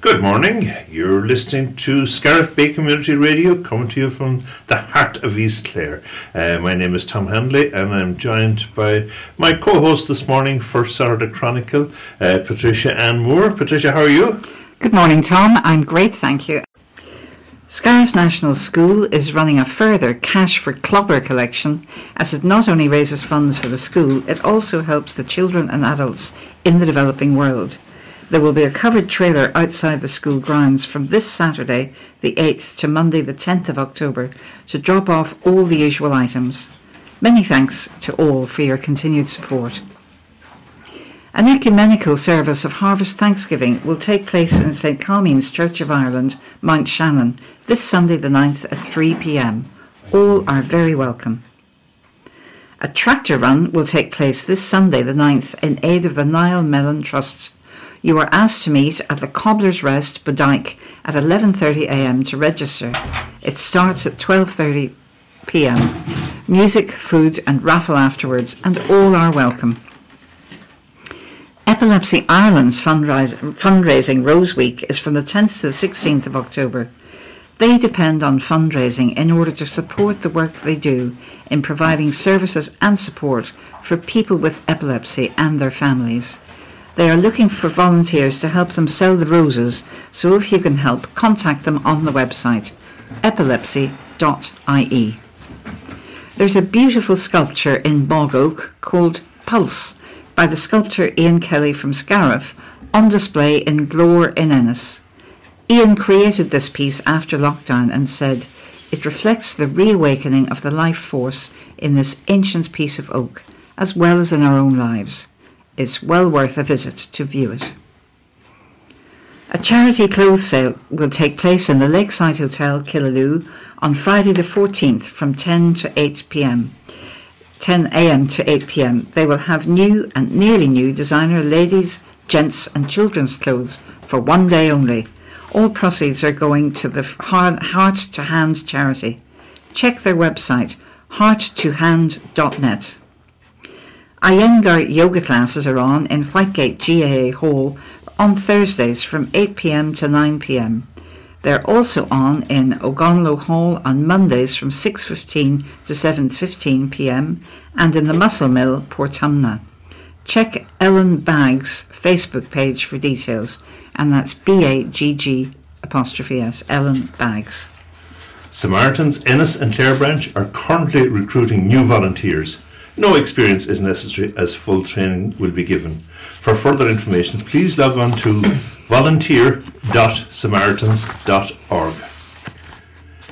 Good morning. You're listening to Scariff Bay Community Radio, coming to you from the heart of East Clare. Uh, my name is Tom Handley, and I'm joined by my co-host this morning for Saturday Chronicle, uh, Patricia Ann Moore. Patricia, how are you? Good morning, Tom. I'm great, thank you. Scariff National School is running a further Cash for Clobber collection as it not only raises funds for the school, it also helps the children and adults in the developing world. There will be a covered trailer outside the school grounds from this Saturday, the 8th, to Monday, the 10th of October, to drop off all the usual items. Many thanks to all for your continued support. An ecumenical service of Harvest Thanksgiving will take place in St. Colmean's Church of Ireland, Mount Shannon, this Sunday the 9th at 3 pm. All are very welcome. A tractor run will take place this Sunday the 9th in aid of the Niall Mellon Trust you are asked to meet at the Cobbler's Rest, Bodyke, at 11.30am to register. It starts at 12.30 p.m. Music, food and raffle afterwards, and all are welcome. Epilepsy Ireland's fundraising Rose Week is from the 10th to the 16th of October. They depend on fundraising in order to support the work they do in providing services and support for people with epilepsy and their families. They are looking for volunteers to help them sell the roses, so if you can help, contact them on the website epilepsy.ie. There's a beautiful sculpture in Bog Oak called Pulse by the sculptor Ian Kelly from Scariff on display in glór in Ennis. Ian created this piece after lockdown and said, it reflects the reawakening of the life force in this ancient piece of oak, as well as in our own lives it's well worth a visit to view it. A charity clothes sale will take place in the Lakeside Hotel, Killaloe, on Friday the 14th from 10 to 8 pm. 10 am to 8 pm. They will have new and nearly new designer ladies, gents, and children's clothes for one day only. All proceeds are going to the Heart to Hand charity. Check their website, hearttohand.net. Iyengar yoga classes are on in Whitegate GAA Hall on Thursdays from 8pm to 9pm. They're also on in Ogonnelloe Hall on Mondays from 6.15 to 7.15pm and in the Muscle Mill, Portumna. Check Ellen Baggs' Facebook page for details, and that's B-A-G-G apostrophe S, Ellen Baggs. Samaritans Ennis and Clare Branch are currently recruiting new volunteers. No experience is necessary as full training will be given. For further information, please log on to volunteer.samaritans.org.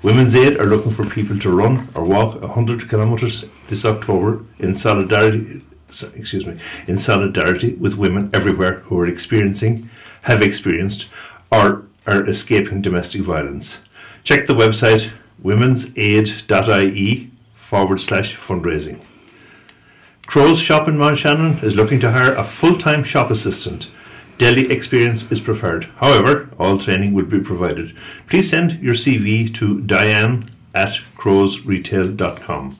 Women's Aid are looking for people to run or walk 100 kilometres this October in solidarity excuse me in solidarity with women everywhere who are experiencing have experienced or are escaping domestic violence. Check the website womensaid.ie forward slash fundraising. Crow's Shop in Mount Shannon is looking to hire a full-time shop assistant. Deli experience is preferred. However, all training will be provided. Please send your CV to diane at crowsretail.com.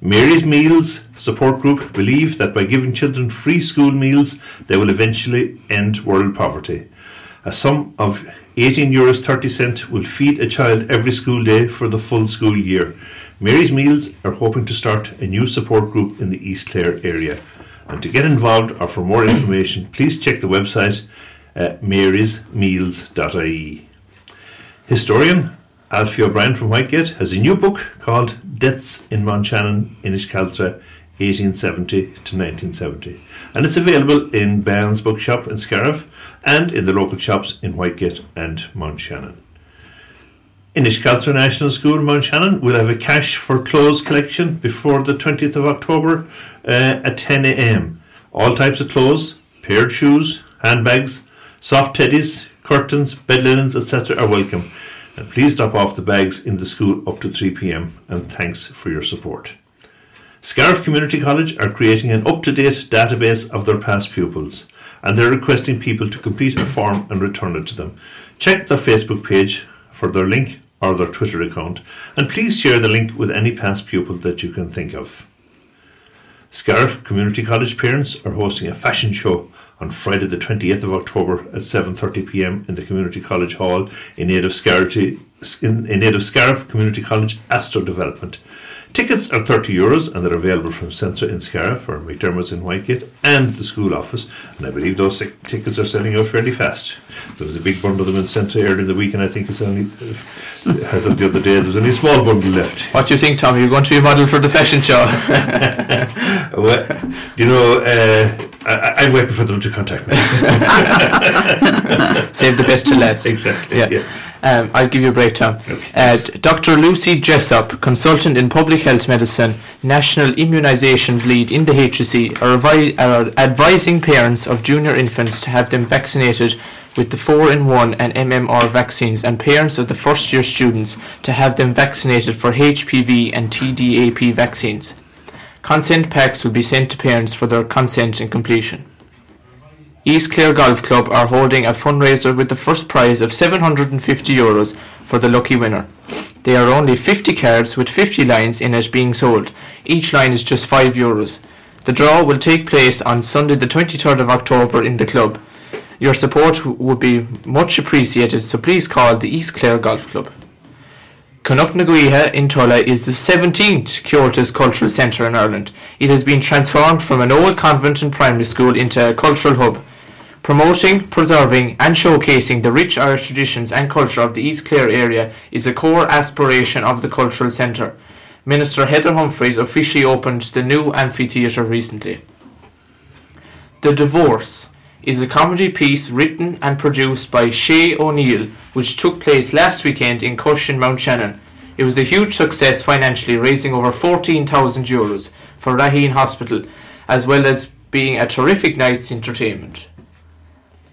Mary's Meals support group believe that by giving children free school meals, they will eventually end world poverty. A sum of 18 euros 30 cent will feed a child every school day for the full school year. Mary's Meals are hoping to start a new support group in the East Clare area. And to get involved or for more information, please check the website at marysmeals.ie. Historian Alfie O'Brien from Whitegate has a new book called Deaths in Mount Shannon, Inishcaltra, 1870 to 1970. And it's available in Barnes Bookshop in Scariff and in the local shops in Whitegate and Mount Shannon. Inishcaltra National School, Mount Shannon, will have a cash for clothes collection before the 20th of October uh, at 10 a.m. All types of clothes, paired shoes, handbags, soft teddies, curtains, bed linens, etc. are welcome. And please drop off the bags in the school up to 3 p.m. And thanks for your support. Scariff Community College are creating an up to date database of their past pupils and they're requesting people to complete a form and return it to them. Check their Facebook page for their link or their Twitter account, and please share the link with any past pupil that you can think of. Scariff Community College parents are hosting a fashion show on Friday the 28th of October at 7.30pm in the Community College Hall in aid of Scariff, in, in aid of Scariff Community College Astro Development. Tickets are 30 euros and they're available from Centra in Scariff or McDermott's in Whitegate and the school office. And I believe those tickets are selling out fairly fast. There was a big bundle of them in Centra earlier in the week and I think it's only, as of the other day, there's only a small bundle left. What do you think, Tom? You're going to be a model for the fashion show? well, you know, uh, I, am waiting for them to contact me. Save the best to last. Exactly. Yeah. yeah. Um, I'll give you a breakdown. Okay, uh, Dr. Lucy Jessop, consultant in public health medicine, national immunisations lead in the HSE, are, avi- are advising parents of junior infants to have them vaccinated with the 4 in 1 and MMR vaccines, and parents of the first year students to have them vaccinated for HPV and TDAP vaccines. Consent packs will be sent to parents for their consent and completion. East Clare Golf Club are holding a fundraiser with the first prize of 750 euros for the lucky winner. There are only 50 cards with 50 lines in it being sold. Each line is just 5 euros. The draw will take place on Sunday the 23rd of October in the club. Your support would be much appreciated, so please call the East Clare Golf Club. Connacht in Tulla is the 17th Comhaltas Cultural Centre in Ireland. It has been transformed from an old convent and primary school into a cultural hub. Promoting, preserving and showcasing the rich Irish traditions and culture of the East Clare area is a core aspiration of the Cultural Centre. Minister Heather Humphreys officially opened the new amphitheatre recently. The Divorce is a comedy piece written and produced by Shay O'Neill, which took place last weekend in Cushin, Mount Shannon. It was a huge success financially, raising over 14,000 euros for Raheen Hospital, as well as being a terrific night's entertainment.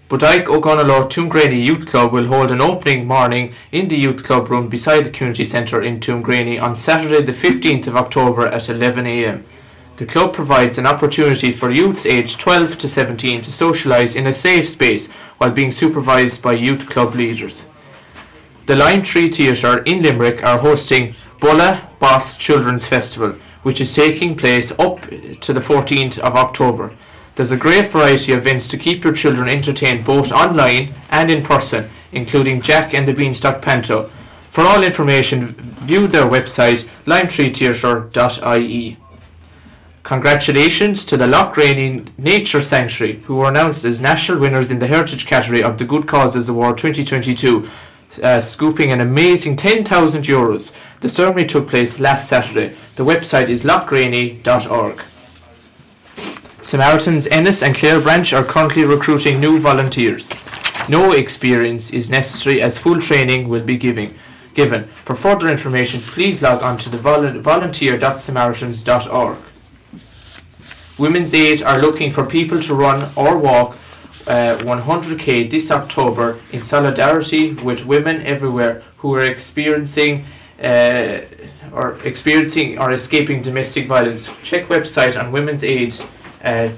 Bodyke Ogonnelloe Tuamgraney Youth Club will hold an opening morning in the Youth Club room beside the Community Centre in Tuamgraney on Saturday the 15th of October at 11am. The club provides an opportunity for youths aged 12 to 17 to socialise in a safe space while being supervised by youth club leaders. The Lime Tree Theatre in Limerick are hosting Bualadh Bos Children's Festival, which is taking place up to the 14th of October. There's a great variety of events to keep your children entertained both online and in person, including Jack and the Beanstalk Panto. For all information, view their website limetreetheatre.ie. Congratulations to the Loughraney Nature Sanctuary, who were announced as national winners in the Heritage category of the Good Causes Award 2022, uh, scooping an amazing 10,000 euros. The ceremony took place last Saturday. The website is loughraney.org. Samaritans Ennis and Clare Branch are currently recruiting new volunteers. No experience is necessary as full training will be giving, given. For further information, please log on to the vol- volunteer.samaritans.org. Women's Aid are looking for people to run or walk uh, 100k this October in solidarity with women everywhere who are experiencing uh, or experiencing or escaping domestic violence. Check website on women'said.ie. Uh,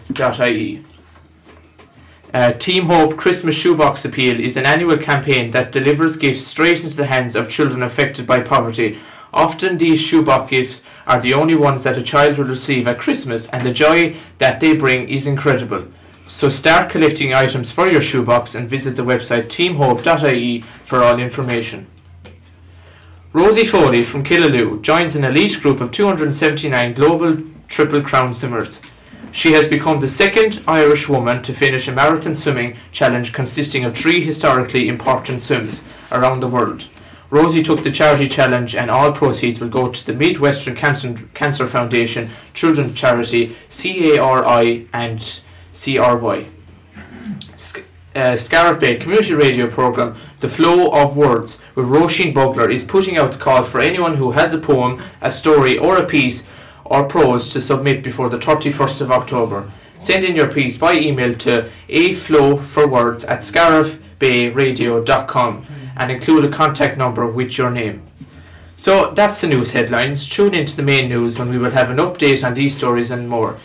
uh, Team Hope Christmas Shoebox Appeal is an annual campaign that delivers gifts straight into the hands of children affected by poverty Often these shoebox gifts are the only ones that a child will receive at Christmas, and the joy that they bring is incredible. So start collecting items for your shoebox and visit the website teamhope.ie for all information. Rosie Foley from Killaloe joins an elite group of 279 global Triple Crown swimmers. She has become the second Irish woman to finish a marathon swimming challenge consisting of three historically important swims around the world. Rosie took the charity challenge, and all proceeds will go to the Midwestern Cancer, Cancer Foundation Children's Charity CARI and CRY. Uh, Scariff Bay community radio program The Flow of Words with Roisin Bugler is putting out the call for anyone who has a poem, a story or a piece or prose to submit before the 31st of October. Send in your piece by email to aflowforwords at scariffbayradio.com and include a contact number with your name. So that's the news headlines. Tune into the main news when we will have an update on these stories and more.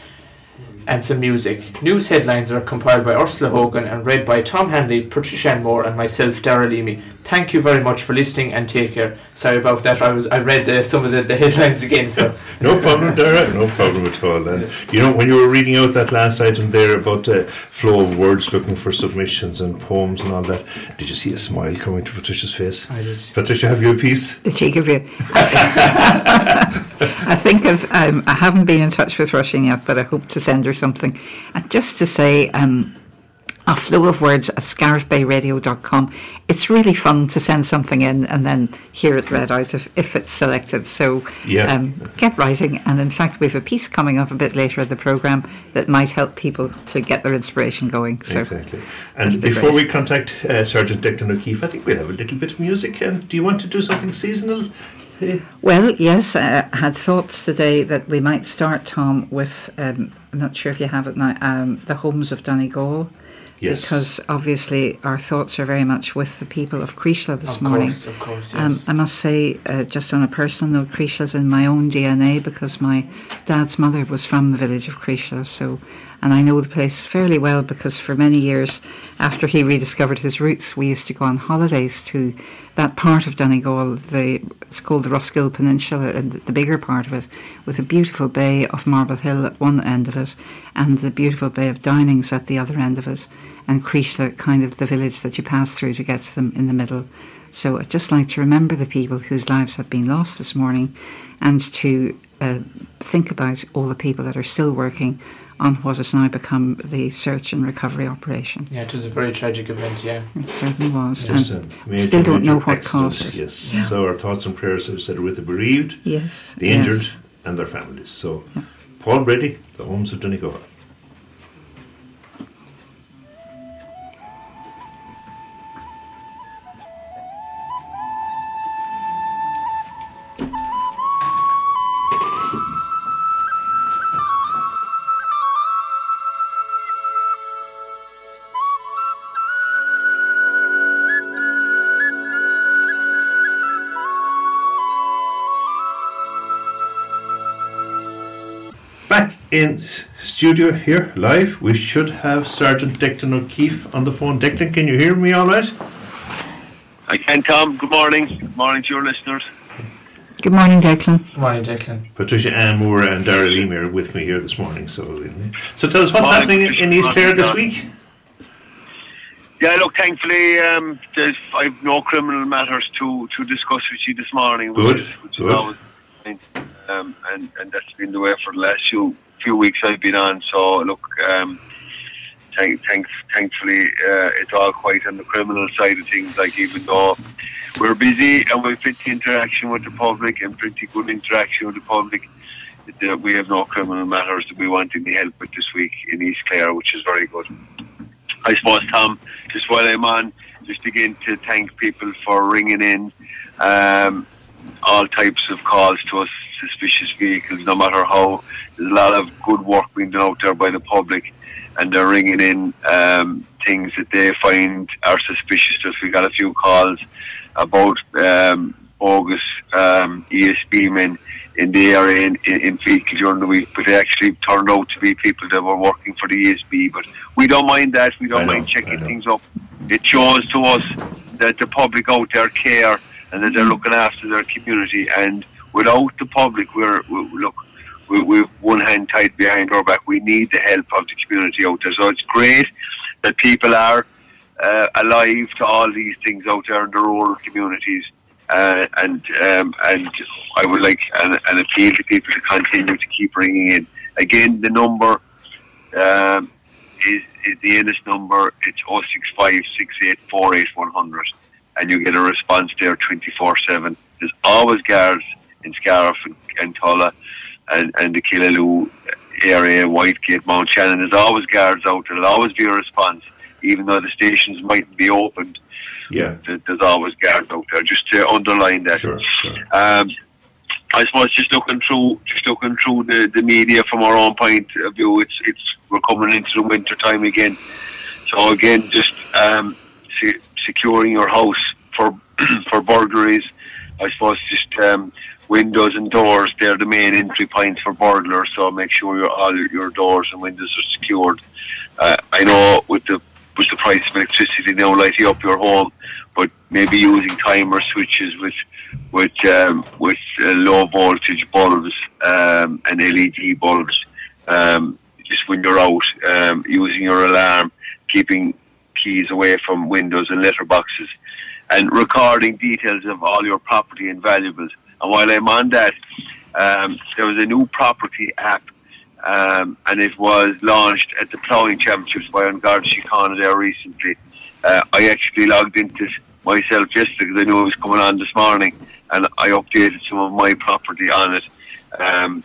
And some music. News headlines are compiled by Ursula Hogan and read by Tom Hanley, Patricia Ann Moore, and myself, Darrell Leamy. Thank you very much for listening and take care. Sorry about that. I was I read uh, some of the, the headlines again. So no problem, Darrell. No problem at all. And you know when you were reading out that last item there about the flow of words, looking for submissions and poems and all that, did you see a smile coming to Patricia's face? I did. Patricia, have you a piece? Did she give you? I think I've, um, I haven't been in touch with Roisin yet, but I hope to send her something. And just to say, um, a flow of words at scariffbayradio.com. It's really fun to send something in and then hear it read out if, if it's selected. So Yeah. um, get writing. And in fact, we have a piece coming up a bit later in the programme that might help people to get their inspiration going. So exactly. And be before great. we contact uh, Sergeant Declan O'Keefe, I think we'll have a little bit of music. And do you want to do something seasonal? Well, yes, I had thoughts today that we might start, Tom, with um, I'm not sure if you have it now, um, the homes of Donegal. Yes. Because obviously our thoughts are very much with the people of Creeslough this of morning. course, of course, Um. I must say, uh, just on a personal note, Creeslough's in my own DNA because my dad's mother was from the village of Creeslough. So, and I know the place fairly well because for many years after he rediscovered his roots, we used to go on holidays to that part of Donegal. The it's called the Rosguill Peninsula, and the bigger part of it, with a beautiful bay of Marble Hill at one end of it, and the beautiful bay of Downings at the other end of it, and Creeslough, kind of the village that you pass through to get to them in the middle. So I'd just like to remember the people whose lives have been lost this morning and to uh, think about all the people that are still working on what has now become the search and recovery operation. yeah, it was a very tragic event. Yeah. It certainly was. just and a major, still don't know what caused it. Yes. Yeah. So our thoughts and prayers are said with the bereaved, yes. the yes. injured, and their families. So, Paul Brady, the homes of Donegal. In studio here, live, we should have Sergeant Declan O'Keefe on the phone. Declan, can you hear me all right? I can, Tom. Good morning. Good morning to your listeners. Good morning, Declan. Good morning, Declan. Patricia Ann Moore and Darrell Leamy are with me here this morning. So, so tell us what's Morning, happening in, Patricia. in East Clare this week. Yeah, look, thankfully, um, there's, I've no criminal matters to, to discuss with you this morning. which Good, is- which good. Is always, fine. Um, and, and that's been the way for the last few, few weeks I've been on. So, look, um, thankfully, uh, it's all quite on the criminal side of things. Like, even though we're busy and we've plenty interaction with the public and pretty good interaction with the public, we have no criminal matters that we want any help with this week in East Clare, which is very good. I suppose, Tom, just while I'm on, just again to thank people for ringing in um, all types of calls to us, suspicious vehicles, no matter how. There's a lot of good work being done out there by the public, and they're ringing in um, things that they find are suspicious to us. We got a few calls about um, bogus um, ESB men in the area in, in, in Feakle during the week, but they actually turned out to be people that were working for the ESB. But we don't mind that. We don't know, mind checking things up. It shows to us that the public out there care and that they're looking after their community. And without the public, we're we, look. We, we've one hand tied behind our back. We need the help of the community out there. So it's great that people are uh, alive to all these things out there in the rural communities. Uh, and um, and I would like an, an appeal to people to continue to keep ringing in. Again, the number um, is, is the Ennis number. It's 065 and you get a response there 24 7. There's always guards in Scariff and, and Tulla and, and the Killaloe area, Whitegate, Mount Shannon. There's always guards out there. There'll always be a response, even though the stations might be opened. Yeah, There's always guards out there. Just to underline that. sure, sure. Um, I suppose just looking through, just looking through the, the media from our own point of view, it's it's we're coming into the winter time again. So again, just um, se- securing your house for for burglaries. I suppose just um, windows and doors, they're the main entry points for burglars, so make sure your all your doors and windows are secured. Uh, I know with the with the price of electricity now lighting up your home, but maybe using timer switches with with um, with uh, low voltage bulbs um, and LED bulbs. Um, just when you're out, um, using your alarm, keeping keys away from windows and letterboxes, and recording details of all your property and valuables. And while I'm on that, um, there was a new property app, um, and it was launched at the Ploughing Championships by Garda Síochána there recently. Uh, I actually logged into myself yesterday because I knew it was coming on this morning, and I updated some of my property on it. Um,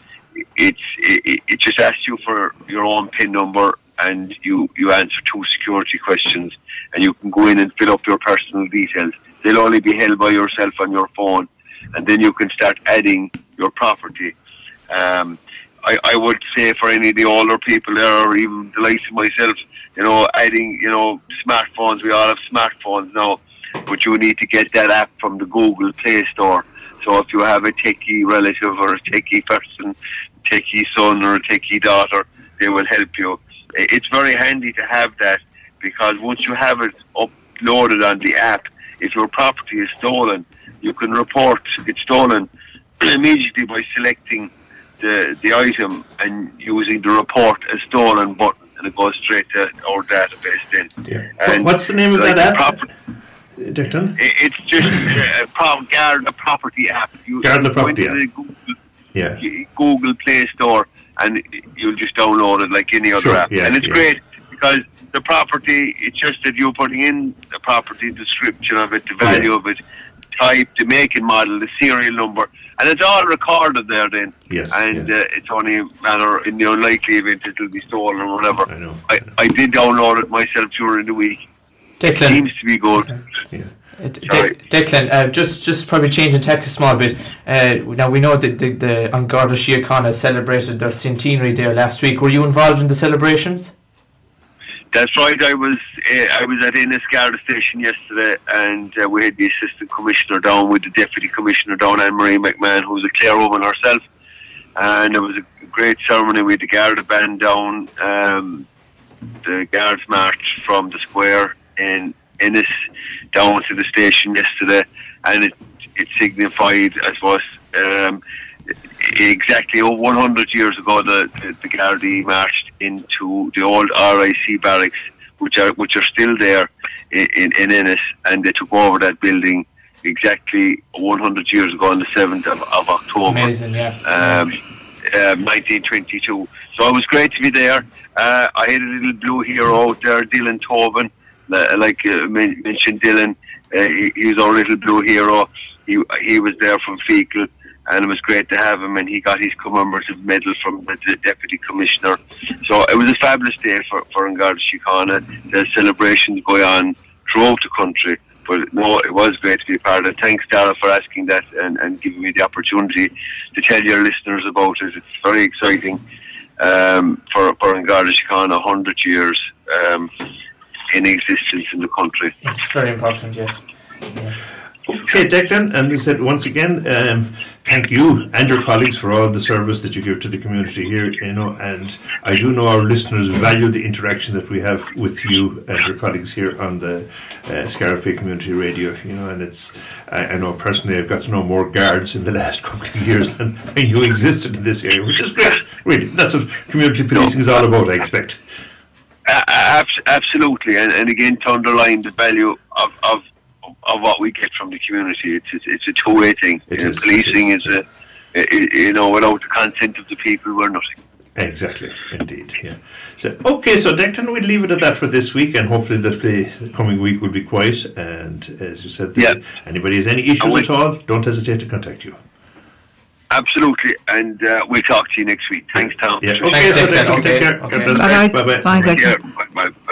it's it, it just asks you for your own PIN number and you, you answer two security questions and you can go in and fill up your personal details. They'll only be held by yourself on your phone and then you can start adding your property. Um, I, I would say for any of the older people there or even the likes of myself, you know, adding, you know, smartphones, we all have smartphones now, but you need to get that app from the Google Play Store. So if you have a techie relative or a techie person, techie son or a techie daughter, they will help you. It's very handy to have that because once you have it uploaded on the app, if your property is stolen, you can report it's stolen immediately by selecting the, the item and using the report as stolen button and it goes straight to our database then. Yeah. What's the name of like that app? proper- Declan? it's just uh, a pro- Garda property app. You you go property app. the Google, Yeah. Google Play Store and you'll just download it like any other Sure, app. yeah, and it's yeah. great because the property, it's just that you're putting in the property description of it, the oh, value Yeah. of it, type, the make and model, the serial number, and it's all recorded there then. Yes, And yeah. uh, it's only a matter, in the unlikely event it'll be stolen or whatever. I know, I, I know. I did download it myself during the week. Declan, Seems to be good. Yeah. De- Sorry. Declan, uh, just just probably changing tack a small bit. Uh, now we know that the the An Garda Síochána celebrated their centenary there last week. Were you involved in the celebrations? That's right. I was uh, I was at Ennis Garda station yesterday, and uh, we had the assistant commissioner down with the deputy commissioner down, Anne Marie McMahon, who's a Clare woman herself, and it was a great ceremony with the Garda band down. Um, the guards march from the square in Ennis down to the station yesterday, and it it signified, I suppose. Um, exactly 100 years ago, the, the, the Gardaí marched into the old RIC barracks, which are which are still there in, in, in Ennis, and they took over that building exactly 100 years ago on the 7th of, of October Amazing, yeah. um, uh, 1922. So it was great to be there. Uh, I had a little blue hero out there, Dylan Tobin. Uh, like uh, mentioned, Dylan, uh, he, he's our little blue hero. He he was there from Feakle, and it was great to have him. And he got his commemorative medal from the, deputy commissioner. So it was a fabulous day for for Garda Síochána. The celebrations going on throughout the country. But no, it was great to be a part of. Thanks, Dara, for asking that and, and giving me the opportunity to tell your listeners about it. It's very exciting um, for, for Garda Síochána, 100 years um, in existence in the country. It's very important, yes. Okay, Declan, and said once again, um, thank you and your colleagues for all the service that you give to the community here. You know, and I do know our listeners value the interaction that we have with you and your colleagues here on the uh, Community Radio. You know, and it's I, I know personally I've got to know more guards in the last couple of years than I knew existed in this area, which is great. Really, that's what community policing is all about. I expect. Uh, abs- absolutely, and, and again to underline the value of, of of what we get from the community. It's it's, it's a two way thing. It is, it Policing is. is a i- i- you know without the consent of the people, we're nothing. Exactly, indeed, yeah. So, okay, so Declan, we'll leave it at that for this week, and hopefully that the coming week will be quiet. And as you said, Yeah. anybody has any issues we- at all, don't hesitate to contact you. Absolutely, and uh, we'll talk to you next week. Thanks, Tom. Yeah. Okay, Thanks, so Declan. Declan, Okay, take care. okay. God. Bye-bye. Bye-bye. Bye, Declan. Yeah, bye- bye.